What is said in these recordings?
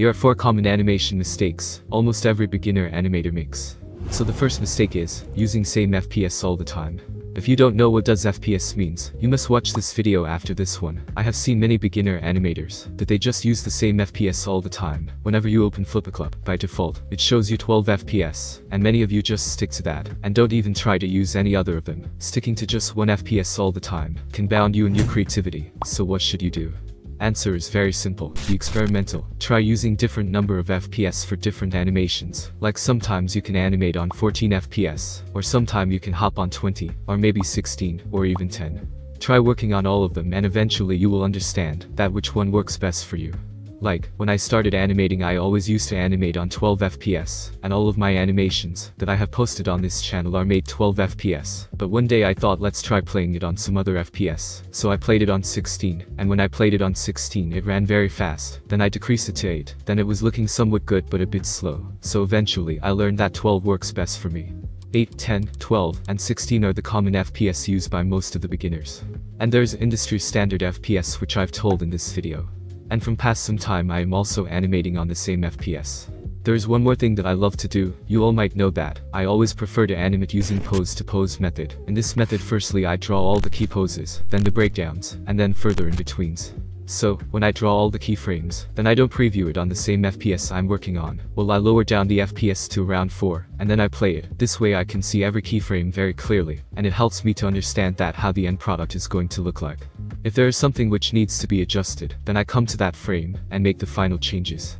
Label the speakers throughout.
Speaker 1: Here are 4 common animation mistakes almost every beginner animator makes. So the first mistake is, using same FPS all the time. If you don't know what does FPS means, you must watch this video after this one. I have seen many beginner animators that they just use the same FPS all the time. Whenever you open FlipaClip, by default, it shows you 12 FPS, and many of you just stick to that, and don't even try to use any other of them. Sticking to just 1 FPS all the time can bound you in your creativity, so what should you do? Answer is very simple, be experimental. Try using different number of FPS for different animations. Like sometimes you can animate on 14 FPS, or sometime you can hop on 20, or maybe 16, or even 10. Try working on all of them and eventually you will understand that which one works best for you. Like, when I started animating I always used to animate on 12 FPS, and all of my animations that I have posted on this channel are made 12 FPS. But one day I thought let's try playing it on some other FPS, so I played it on 16, and when I played it on 16 it ran very fast, then I decreased it to 8, then it was looking somewhat good but a bit slow, so eventually I learned that 12 works best for me. 8, 10, 12, and 16 are the common FPS used by most of the beginners. And there's industry standard FPS which I've told in this video and from past some time I am also animating on the same FPS. There is one more thing that I love to do, you all might know that, I always prefer to animate using pose to pose method. In this method firstly I draw all the key poses, then the breakdowns, and then further in betweens. So, when I draw all the keyframes, then I don't preview it on the same FPS I'm working on. Well I lower down the FPS to around 4, and then I play it. This way I can see every keyframe very clearly, and it helps me to understand that how the end product is going to look like. If there is something which needs to be adjusted, then I come to that frame, and make the final changes.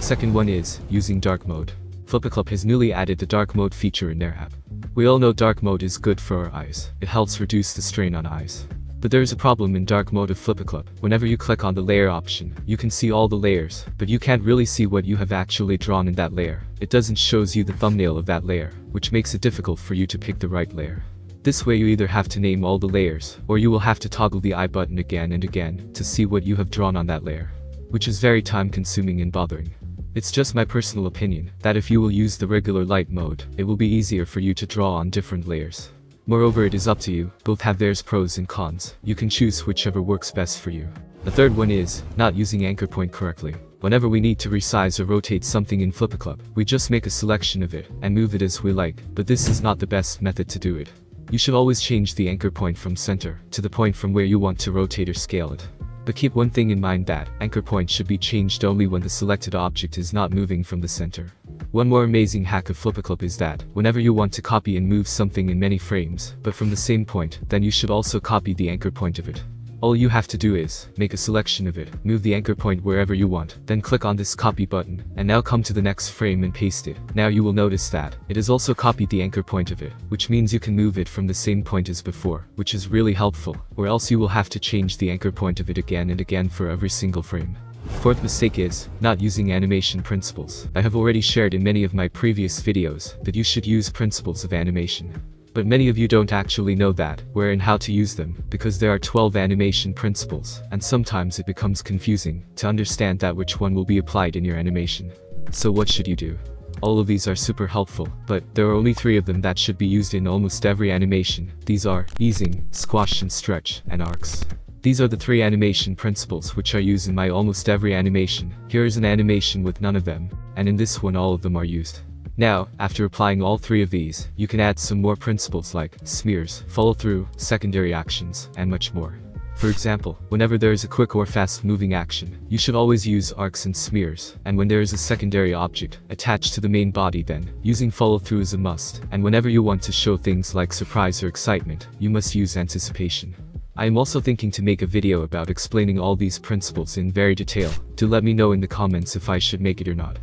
Speaker 1: Second one is, using dark mode. FlipaClip has newly added the dark mode feature in their app. We all know dark mode is good for our eyes. It helps reduce the strain on eyes. But there is a problem in dark mode of FlipaClip. Whenever you click on the layer option, you can see all the layers, but you can't really see what you have actually drawn in that layer. It doesn't shows you the thumbnail of that layer, which makes it difficult for you to pick the right layer. This way you either have to name all the layers, or you will have to toggle the eye button again and again to see what you have drawn on that layer. Which is very time consuming and bothering. It's just my personal opinion, that if you will use the regular light mode, it will be easier for you to draw on different layers. Moreover it is up to you, both have theirs pros and cons, you can choose whichever works best for you. The third one is, not using anchor point correctly. Whenever we need to resize or rotate something in FlipaClip, we just make a selection of it, and move it as we like, but this is not the best method to do it. You should always change the anchor point from center, to the point from where you want to rotate or scale it. But keep one thing in mind that, anchor point should be changed only when the selected object is not moving from the center. One more amazing hack of FlipaClip is that, whenever you want to copy and move something in many frames, but from the same point, then you should also copy the anchor point of it. All you have to do is, make a selection of it, move the anchor point wherever you want, then click on this copy button, and now come to the next frame and paste it. Now you will notice that, it has also copied the anchor point of it, which means you can move it from the same point as before, which is really helpful, or else you will have to change the anchor point of it again and again for every single frame. Fourth mistake is, not using animation principles. I have already shared in many of my previous videos, that you should use principles of animation. But many of you don't actually know that, where and how to use them, because there are 12 animation principles, and sometimes it becomes confusing to understand that which one will be applied in your animation. So what should you do? All of these are super helpful, but there are only three of them that should be used in almost every animation. These are easing, squash and stretch, and arcs. These are the three animation principles which are used in my almost every animation. Here is an animation with none of them, and in this one all of them are used. Now, after applying all three of these, you can add some more principles like smears, follow through, secondary actions, and much more. For example, whenever there is a quick or fast moving action, you should always use arcs and smears, and when there is a secondary object attached to the main body then, using follow through is a must, and whenever you want to show things like surprise or excitement, you must use anticipation. I am also thinking to make a video about explaining all these principles in very detail, do let me know in the comments if I should make it or not.